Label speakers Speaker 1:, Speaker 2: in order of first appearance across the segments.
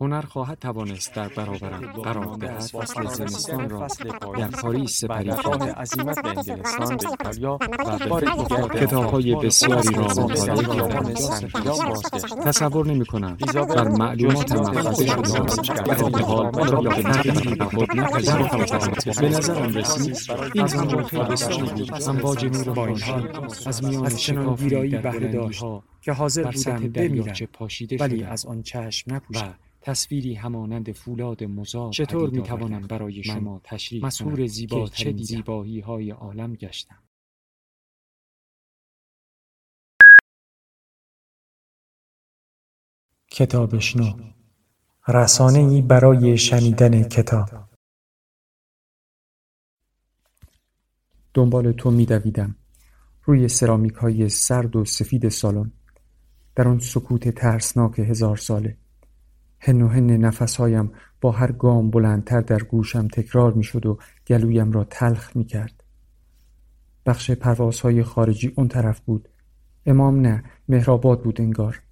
Speaker 1: هنر خواهد توانست در برابرم قرار دهد. فصل زمستان را در پاریس سپری کنم
Speaker 2: عزیمت به انگلستان به ایتالیا و به دیگر به
Speaker 1: کتاب‌های بسیاری را مطالعه کردم. تصور نمی کنم
Speaker 2: ایزابل
Speaker 1: بر مخفی
Speaker 2: خود
Speaker 1: شده
Speaker 2: در
Speaker 1: حال حال
Speaker 2: آن را
Speaker 1: آن را
Speaker 2: به
Speaker 1: تغییری به خود نپذیرفتم به نظرم رسید این
Speaker 2: آن
Speaker 1: خیلی بسیاری بود. امواج نور
Speaker 3: با این
Speaker 1: خورشید
Speaker 3: حال.
Speaker 1: از میان
Speaker 3: از چنان
Speaker 1: شکافی
Speaker 3: ویرایی
Speaker 1: در
Speaker 3: بهره داشت
Speaker 1: بلندی‌ها
Speaker 3: که حاضر بودم بمیرم. ولی از آن چشم نپوشم
Speaker 1: تصویری همانند فولاد مزار
Speaker 3: چطور می‌توانم
Speaker 1: آوردم
Speaker 3: برای شما تشریح
Speaker 1: زیباترین
Speaker 3: که چه؟
Speaker 1: زیبایی های عالم گشتم.
Speaker 4: کتابشنو رسانه ای برای شنیدن کتاب.
Speaker 3: دنبال تو میدویدم. روی سرامیک های سرد و سفید سالن. در آن سکوت ترسناک هزار ساله. هن و هن نفسهایم با هر گام بلندتر در گوشم تکرار می‌شد و گلویم را تلخ می کرد. بخش پروازهای خارجی اون طرف بود. امام نه مهرآباد بود انگار.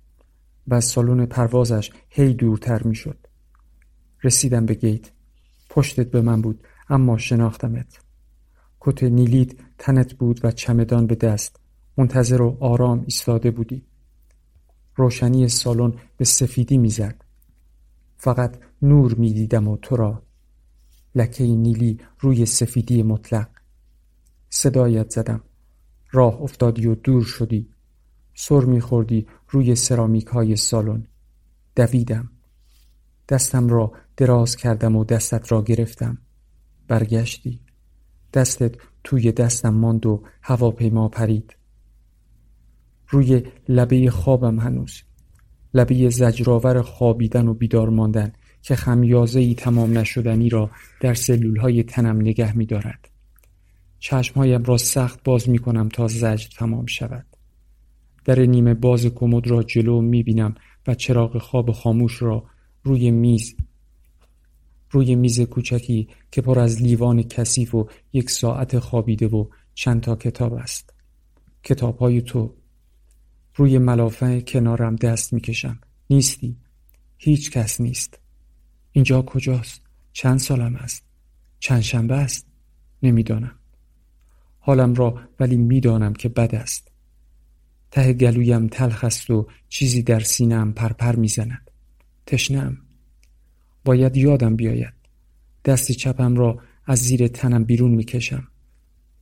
Speaker 3: و از سالن پروازش هی دورتر می‌شد. رسیدم به گیت. پشتت به من بود اما شناختمت. کت نیلیت تنت بود و چمدان به دست. منتظر و آرام ایستاده بودی. روشنی سالن به سفیدی می‌زد. فقط نور می‌دیدم و تو را. لکه نیلی روی سفیدی مطلق. صدایت زدم. راه افتادی و دور شدی. سر میخوردی روی سرامیک های سالن. دویدم. دستم را دراز کردم و دستت را گرفتم. برگشتی. دستت توی دستم ماند و هواپیما پرید. روی لبه خوابم هنوز. لبه زجرآور خوابیدن و بیدار ماندن که خمیازهای تمام نشدنی را در سلولهای تنم نگه می دارد. چشمهایم را سخت باز می کنم تا زجر تمام شود. در نیمه باز کمد را جلو می بینم و چراغ خواب خاموش را روی میز روی میز کوچکی که پر از لیوان کثیف و یک ساعت خوابیده و چند تا کتاب است. کتابهای تو روی ملافه کنارم دست می‌کشم. نیستی. هیچ کس نیست. اینجا کجاست؟ چند سالم است؟ چند شنبه است؟ نمی‌دانم. حالم را ولی می‌دانم که بد است. ته گلویم تلخ است و چیزی در سینه‌ام پرپر می‌زند. تشنه‌ام. باید یادم بیاید. دست چپم را از زیر تنم بیرون می‌کشم.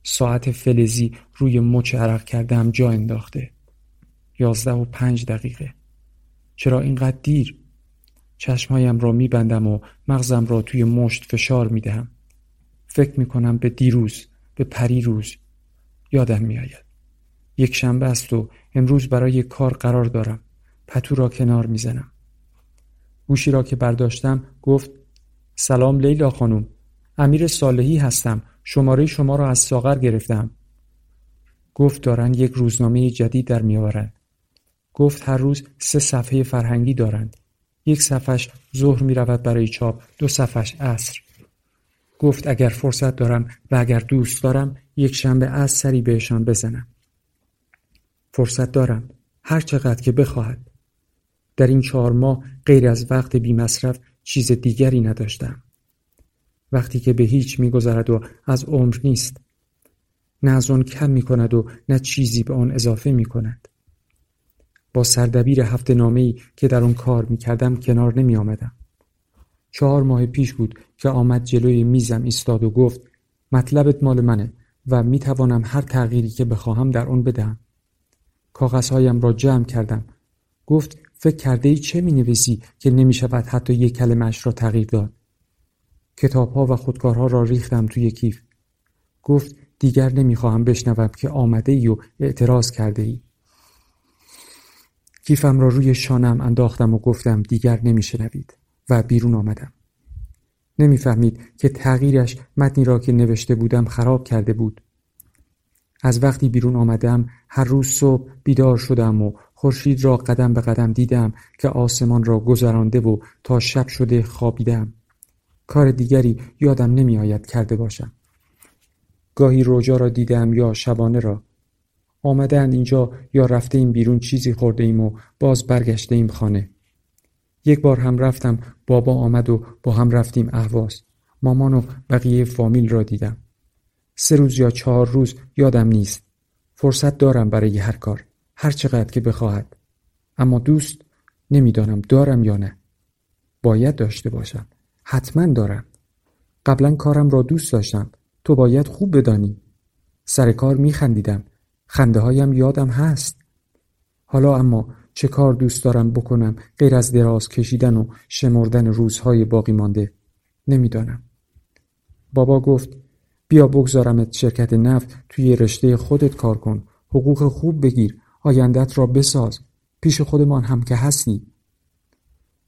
Speaker 3: ساعت فلزی روی مچ عرق کردم جا انداخته. یازده و پنج دقیقه. چرا اینقدر دیر؟ چشمهایم را میبندم و مغزم را توی مشت فشار می‌دهم. فکر می‌کنم به دیروز، به پریروز. یادم میآید. یک شنبه است و امروز برای کار قرار دارم. پتو را کنار می‌زنم. گوشی را که برداشتم گفت سلام لیلا خانم امیر صالحی هستم شماره شما را از ساغر گرفتم گفت دارند یک روزنامه جدید در میآورند گفت هر روز سه صفحه فرهنگی دارند یک صفحش ظهر می رود برای چاپ دو صفحش عصر گفت اگر فرصت دارم و اگر دوست دارم یک شنبه از سری بهشان بزنم فرصت دارم هر چقدر که بخواهد در این چهار ماه غیر از وقت بی مصرف چیز دیگری نداشتم. وقتی که به هیچ میگذرد و از عمر نیست. نه از آن کم می کند و نه چیزی به آن اضافه می کند. با سردبیر هفته نامه‌ای که در آن کار می کردم کنار نمی آمدم. چهار ماه پیش بود که آمد جلوی میزم ایستاد و گفت مطلبت مال منه و می توانم هر تغییری که بخواهم در آن بدهم. کاغذهایم را جمع کردم. گفت فکر کرده ای چه می نویسی که نمی شود حتی یک کلمش را تغییر داد؟ کتابها و خودکارها را ریختم توی کیف. گفت دیگر نمی خواهم بشنوم که آمده ای و اعتراض کرده ای. کیفم را روی شانم انداختم و گفتم دیگر نمی شنوید و بیرون آمدم. نمی‌فهمید که تغییرش متنی را که نوشته بودم خراب کرده بود. از وقتی بیرون آمدم هر روز صبح بیدار شدم و خورشید را قدم به قدم دیدم که آسمان را گذرانده و تا شب شده خوابیدم کار دیگری یادم نمی آید کرده باشم گاهی روجا را دیدم یا شبانه را آمدن اینجا یا رفته ایم بیرون چیزی خورده ایم و باز برگشته ایم خانه. یک بار هم رفتم بابا آمد و با هم رفتیم اهواز. مامان و بقیه فامیل را دیدم. سه روز یا چهار روز یادم نیست. فرصت دارم برای هر کار. هر چقدر که بخواهد. اما دوست نمی‌دانم دارم یا نه. باید داشته باشم. حتما دارم. قبلا کارم را دوست داشتم. تو باید خوب بدانی. سر کار میخندیدم. خنده هایم یادم هست. حالا اما چه کار دوست دارم بکنم غیر از دراز کشیدن و شمردن روزهای باقی مانده؟ نمی‌دانم. بابا گفت بیا بگذارمت شرکت نفت توی رشته خودت کار کن. حقوق خوب بگیر. آیندت را بساز. پیش خودمان هم که هستی.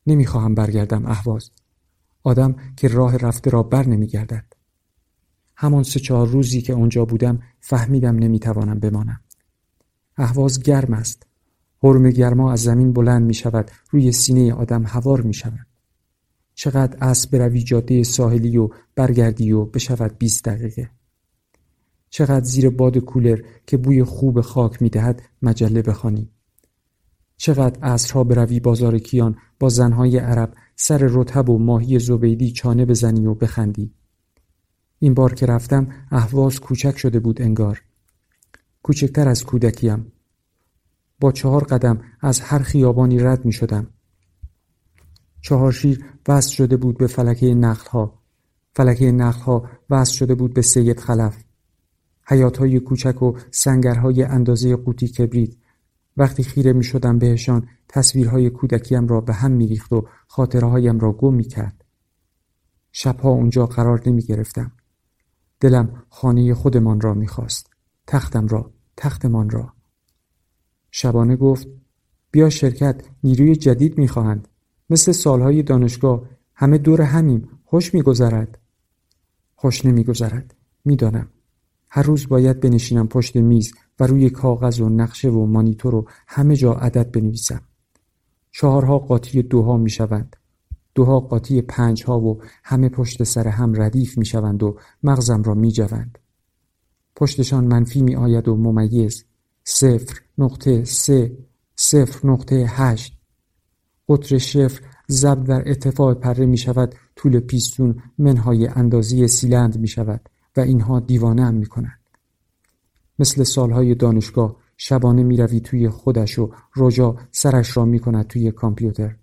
Speaker 3: نمی‌خواهم برگردم اهواز. آدم که راه رفته را بر نمیگردد. همان سه چهار روزی که آنجا بودم فهمیدم نمی‌توانم بمانم. اهواز گرم است. حرم گرما از زمین بلند می شود روی سینه آدم هوار می شود چقدر اسب بروی جاده ساحلی و برگردی و بشود 20 دقیقه. چقدر زیر باد کولر که بوی خوب خاک می‌دهد مجله بخوانی. چقدر عصرها بروی بازار کیان با زنهای عرب سر رتب و ماهی زبیدی چانه بزنی و بخندی. این بار که رفتم اهواز کوچک شده بود انگار. کوچکتر از کودکیم. با چهار قدم از هر خیابانی رد می شدم. چهار شیر وصل شده بود به فلکه نخلها. فلکه نخلها وصل شده بود به سید خلف. های کوچک و سنگرهای اندازه قوطی کبریت. وقتی خیره می شدم بهشان تصویرهای کودکیم را به هم می ریخت و خاطرهایم را گم می کرد. شبها اونجا قرار نمی گرفتم. دلم خانه خودمان را می خواست. تختم را، تختمان را. شبانه گفت بیا شرکت نیروی جدید می خواهند. مثل سالهای دانشگاه همه دور همیم خوش میگذرد خوش نمیگذرد می‌دانم هر روز باید بنشینم پشت میز و روی کاغذ و نقشه و مانیتور و همه جا عدد بنویسم چهارها قاطی دوها می‌شوند دوها قاطی پنجها و همه پشت سر هم ردیف می‌شوند و مغزم را میجوند پشتشان منفی می آید و ممیز صفر نقطه سه صفر نقطه هشت قطر شفر ضرب در ارتفاع پره می شود طول پیستون منهای اندازی سیلند می شود و اینها دیوانه هم می کنند. مثل سالهای دانشگاه شبانه می روی توی خودش و رجا سرش را می کند توی کامپیوتر.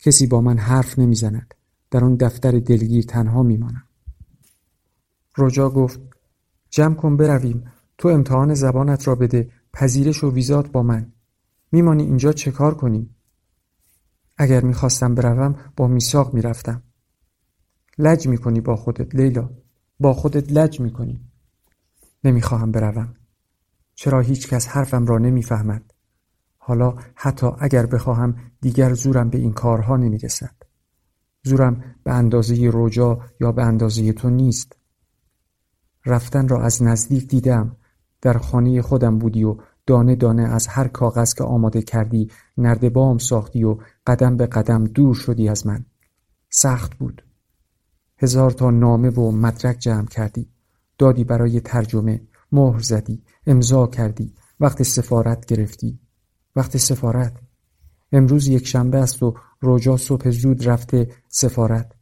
Speaker 3: کسی با من حرف نمی زند. در آن دفتر دلگیر تنها می مانم. رجا گفت جمع کن برویم. تو امتحان زبانت را بده پذیرش و ویزات با من. میمانی اینجا چه کار کنی؟ اگر می‌خواستم بروم با میثاق می‌رفتم. لج می‌کنی با خودت لیلا. با خودت لج می‌کنی. نمی‌خواهم بروم. چرا هیچ کس حرفم را نمی‌فهمد؟ حالا حتی اگر بخواهم دیگر زورم به این کارها نمی‌رسد. زورم به اندازه روجا یا به اندازه تو نیست. رفتن را از نزدیک دیدم. در خانه خودم بودی و دانه دانه از هر کاغذ که آماده کردی نردبام ساختی و قدم به قدم دور شدی از من. سخت بود. هزار تا نامه و مدرک جمع کردی. دادی برای ترجمه مهر زدی امضا کردی وقت سفارت گرفتی. وقت سفارت. امروز یک شنبه است و روجا صبح زود رفته سفارت.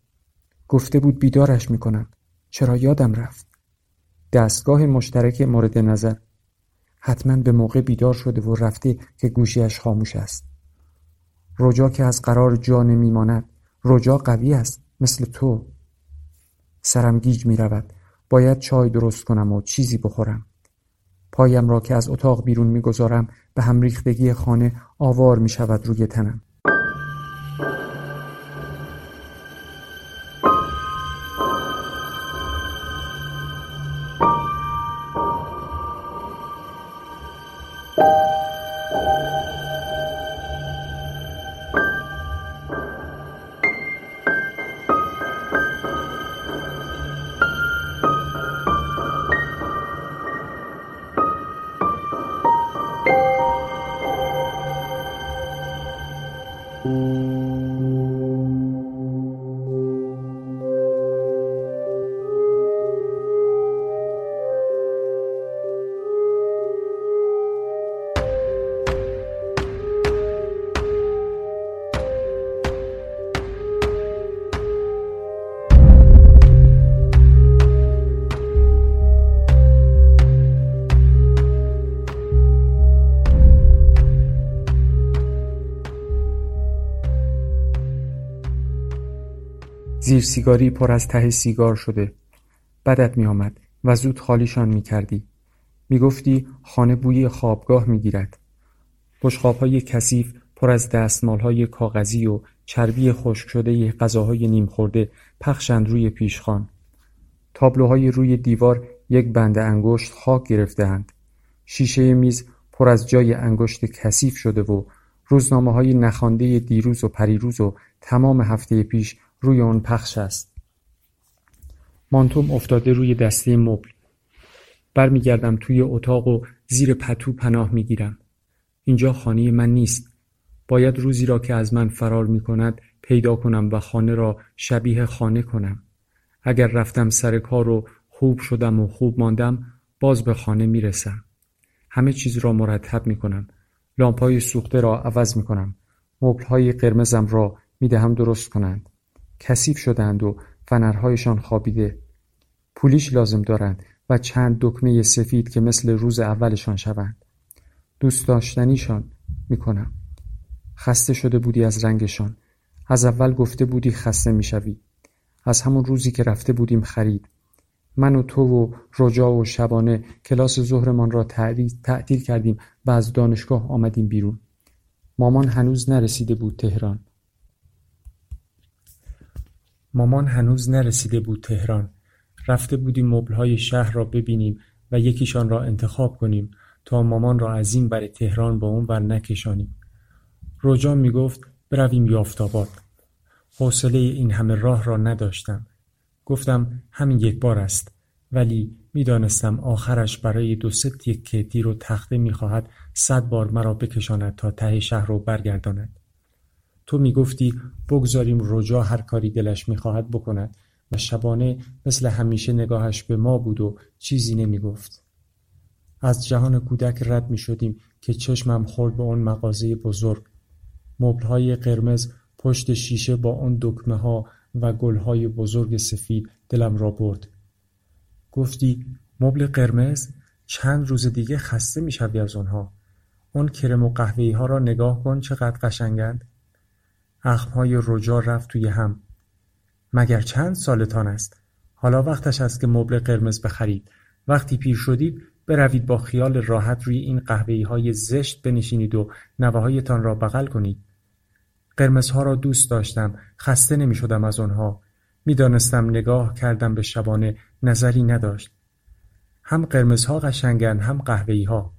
Speaker 3: گفته بود بیدارش می‌کنم. چرا یادم رفت؟ دستگاه مشترک مورد نظر. حتما به موقع بیدار شده و رفته که گوشیش خاموش است. رجا که از قرار جا نمیماند. رجا قوی است مثل تو. سرم گیج می رود باید چای درست کنم و چیزی بخورم. پایم را که از اتاق بیرون می‌گذارم به هم ریختگی خانه آوار می شود روی تنم. زیر سیگاری پر از ته سیگار شده. بدت می آمد و زود خالیشان می کردی می گفتی خانه بوی خوابگاه می گیرد بشقاب های کثیف پر از دستمال های کاغذی و چربی خشک شده غذاهای نیم خورده پخشند روی پیشخان. تابلوهای روی دیوار یک بند انگشت خاک گرفتهاند. شیشه میز پر از جای انگشت کثیف شده و روزنامه های نخانده دیروز و پریروز و تمام هفته پیش روی آن پخش است. مانتوم افتاده روی دسته مبل. برمیگردم توی اتاق و زیر پتو پناه می‌گیرم. اینجا خانه من نیست. باید روزی را که از من فرار می کند پیدا کنم و خانه را شبیه خانه کنم. اگر رفتم سر کار و خوب شدم و خوب ماندم باز به خانه می رسم همه چیز را مرتب می کنم لامپای سوخته را عوض می کنم مبل های قرمزم را می دهم درست کنند. کثیف شدند و فنرهایشان خوابیده. پولیش لازم دارند و چند دکمه سفید که مثل روز اولشان شوند. دوست داشتنیشان می‌کنم. خسته شده بودی از رنگشان. از اول گفته بودی خسته می‌شوی. از همون روزی که رفته بودیم خرید. من و تو و رجا و شبانه کلاس ظهرمان را تعطیل کردیم و از دانشگاه آمدیم بیرون. مامان هنوز نرسیده بود تهران. مامان هنوز نرسیده بود تهران. رفته بودیم مبلهای شهر را ببینیم و یکیشان را انتخاب کنیم تا مامان را از این بر تهران با اون بر نکشانیم. رجا می گفت برویم یافتاباد. حوصله این همه راه را نداشتم. گفتم همین یک بار است ولی می‌دانستم آخرش برای دو سه تیکه تیر و تخته می‌خواهد صد بار مرا بکشاند تا ته شهر را برگرداند. تو می‌گفتی بگذاریم رجا هر کاری دلش می‌خواهد بکند و شبانه مثل همیشه نگاهش به ما بود و چیزی نمی‌گفت. از جهان کودک رد می شدیم که چشمم خورد به آن مغازه بزرگ. مبلهای قرمز پشت شیشه با آن دکمه ها و گلهای بزرگ سفید دلم را برد. گفتی مبل قرمز چند روز دیگه خسته می‌شوی از آنها. اون کرم و قهوه‌ای ها را نگاه کن چقدر قشنگند. اخمهای رجا رفت توی هم. مگر چند سالتان است؟ حالا وقتش است که مبل قرمز بخرید. وقتی پیر شدید بروید با خیال راحت روی این قهوه‌ای های زشت بنشینید و نوههایتان را بغل کنید. قرمزها را دوست داشتم. خسته نمی شدم از آنها. می‌دانستم نگاه کردم به شبانه نظری نداشت. هم قرمزها قشنگن هم قهوه‌ای ها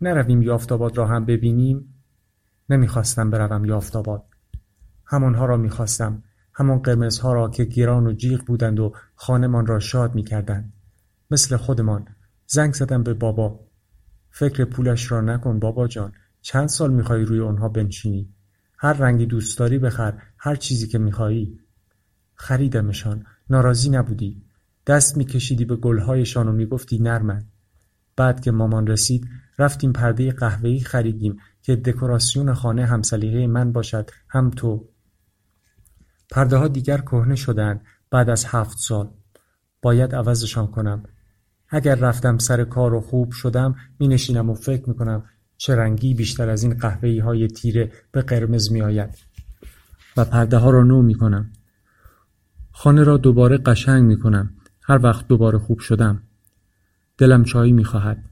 Speaker 3: نرویم یافتاباد را هم ببینیم. نمی‌خواستم بروم یافتاباد. همانها را می‌خواستم. همان قرمزها را که گران و جیغ بودند و خانمان را شاد می‌کردند. مثل خودمان. زنگ زدم به بابا. فکر پولش را نکن بابا جان. چند سال می‌خوای روی آنها بنشینی؟ هر رنگی دوست داری بخر. هر چیزی که می‌خواهی خریدمشان. ناراضی نبودی. دست میکشیدی به گلهایشان و می‌گفتی نرمن. بعد که مامان رسید رفتیم پرده قهوه‌ای خریدیم که دکوراسیون خانه هم سلیقه من باشد هم تو. پرده ها دیگر کهنه شدند بعد از هفت سال. باید عوضشان کنم. اگر رفتم سر کار و خوب شدم می نشینم و فکر می کنم چه رنگی بیشتر از این قهوه‌ای های تیره به قرمز می آید و پرده ها را نو می کنم خانه را دوباره قشنگ می کنم هر وقت دوباره خوب شدم. دلم چایی می خواهد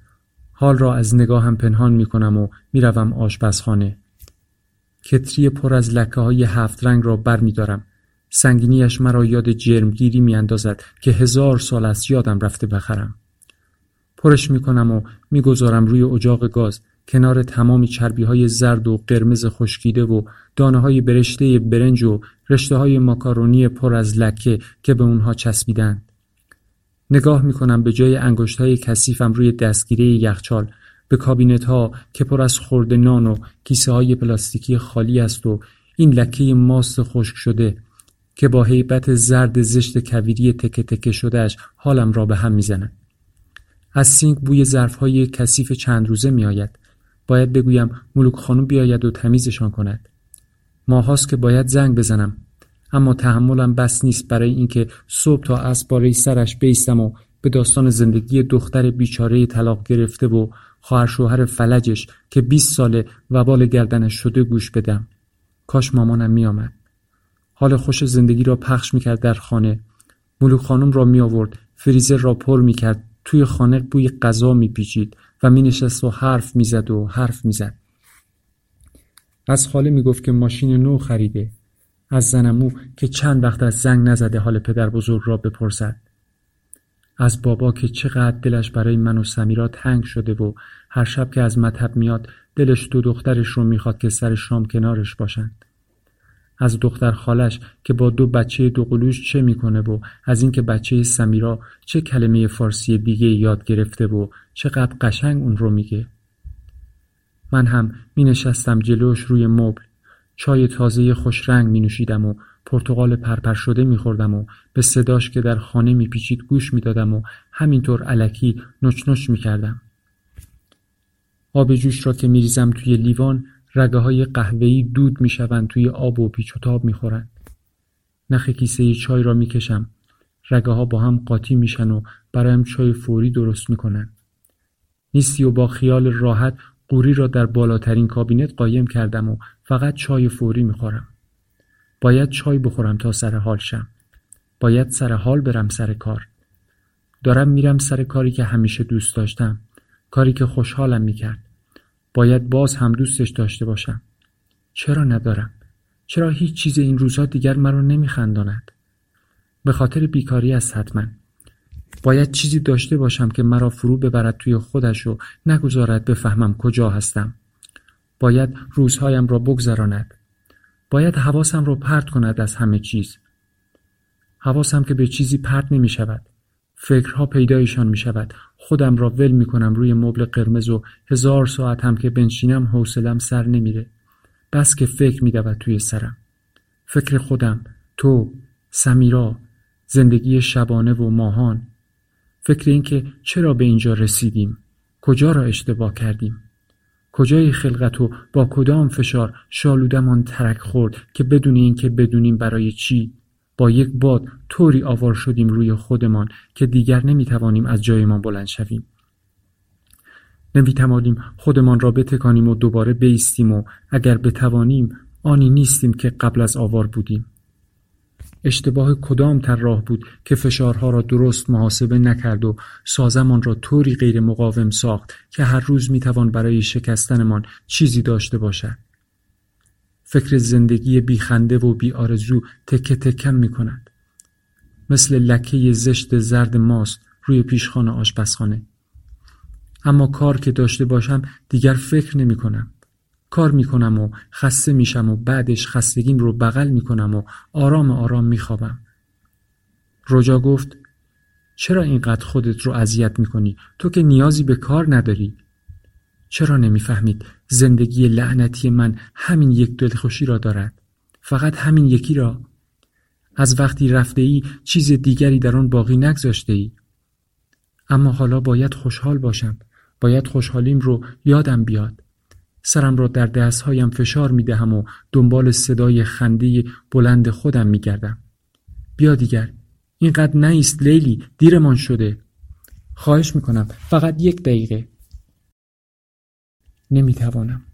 Speaker 3: حال را از نگاهم پنهان می کنم و می روم آشپزخانه. کتری پر از لکه های هفت رنگ را بر می دارم. سنگینیش مرا یاد جرمگیری می اندازد که هزار سال از یادم رفته بخرم. پرش می کنم و می گذارم روی اجاق گاز کنار تمام چربی های زرد و قرمز خشکیده و دانه های برشته برنج و رشته های ماکارونی پر از لکه که به اونها چسبیدند. نگاه می کنم به جای انگشت های کثیفم روی دستگیره یخچال به کابینت ها که پر از خورده نان و کیسه های پلاستیکی خالی است و این لکه ماست خشک شده که با حیبت زرد زشت کویری تکه تکه شدهش حالم را به هم می‌زند. از سینک بوی ظرف های کثیف چند روزه می آید. باید بگویم ملوک خانم بیاید و تمیزشان کند. ماهاست که باید زنگ بزنم. اما تحملم بس نیست برای اینکه صبح تا از سرش بیستم و به داستان زندگی دختر بیچاره طلاق گرفته و خواهر شوهر فلجش که 20 ساله وبال گردنش شده گوش بدم. کاش مامانم میآمد. حال خوش زندگی را پخش می‌کرد در خانه. ملوک خانم را می آورد فریزر را پر می کرد توی خانه بوی غذا می پیچید و می نشست و حرف می زد و حرف می زد از خاله می گفت که ماشین نو خریده. از زنمو که چند وقت از زنگ نزده حال پدر بزرگ را بپرسد. از بابا که چقدر دلش برای من و سمیرا تنگ شده و هر شب که از مطب میاد دلش دو دخترش رو می‌خواد که سر شام کنارش باشند. از دختر خالش که با دو بچه دو قلوش چه می‌کنه و از اینکه بچه سمیرا چه کلمه فارسی دیگه یاد گرفته و چقدر قشنگ اون رو میگه. من هم می نشستم جلوش روی مبل. چای تازه خوش رنگ می نوشیدم و پرتقال پرپر شده می خوردم و به صداش که در خانه می پیچید گوش می دادم و همینطور علکی نچ نچ می کردم. آب جوش را که می ریزم توی لیوان رگه های قهوه‌ای دود می شوند توی آب و پیچ و تاب می خورند. نخ کیسه چای را می کشم. رگه ها با هم قاطی میشن و برایم چای فوری درست می‌کنن. نیستی و با خیال راحت قوری را در بالاترین کابینت قایم کردم و فقط چای فوری می‌خورم. باید چای بخورم تا سر حال شم. باید سر حال برم سر کار. دارم میرم سر کاری که همیشه دوست داشتم. کاری که خوشحالم می‌کرد. باید باز هم دوستش داشته باشم. چرا ندارم؟ چرا هیچ چیز این روزها دیگر مرا نمیخنداند؟ به خاطر بیکاری است حتما. باید چیزی داشته باشم که مرا فرو ببرد توی خودش و نگذارد بفهمم کجا هستم. باید روزهایم را بگذراند. باید حواسم را پرت کند از همه چیز. حواسم که به چیزی پرت نمی شود. فکرها پیدایشان می شود. خودم را ول می کنم روی مبل قرمز و هزار ساعت هم که بنشینم حوصلم سر نمیره. بس که فکر می دود توی سرم. فکر خودم، تو، سمیرا، زندگی شبانه و ماهان، فکر اینکه چرا به اینجا رسیدیم؟ کجا را اشتباه کردیم؟ کجای خلقت و با کدام فشار شالودمان ترک خورد که بدون اینکه بدونیم برای چی؟ با یک باد طوری آوار شدیم روی خودمان که دیگر نمی‌توانیم از جایمان بلند شویم. نمی‌توانیم خودمان را بتکانیم و دوباره بیستیم و اگر بتوانیم آنی نیستیم که قبل از آوار بودیم. اشتباه کدام طراح بود که فشارها را درست محاسبه نکرد و سازمان را طوری غیر مقاوم ساخت که هر روز می‌توان برای شکستنمان چیزی داشته باشد فکر زندگی بیخنده و بی آرزو تکه تکم می کند. مثل لکه زشت زرد ماست روی پیشخان آشپزخانه. اما کار که داشته باشم دیگر فکر نمی کنم. کار می‌کنم و خسته میشم و بعدش خستگیم رو بغل می‌کنم و آرام آرام میخوابم. رجا گفت چرا اینقدر خودت رو اذیت می‌کنی؟ تو که نیازی به کار نداری. چرا نمی‌فهمید زندگی لعنتی من همین یک دلخوشی را دارد؟ فقط همین یکی را؟ از وقتی رفته ای چیز دیگری در آن باقی نگذاشته ای. اما حالا باید خوشحال باشم. باید خوشحالیم رو یادم بیاد. سرم را در دستهایم فشار می دهم و دنبال صدای خنده بلند خودم می گردم. بیا دیگر. اینقدر نیست لیلی. دیرمان شده. خواهش می کنم. فقط یک دقیقه. نمی توانم.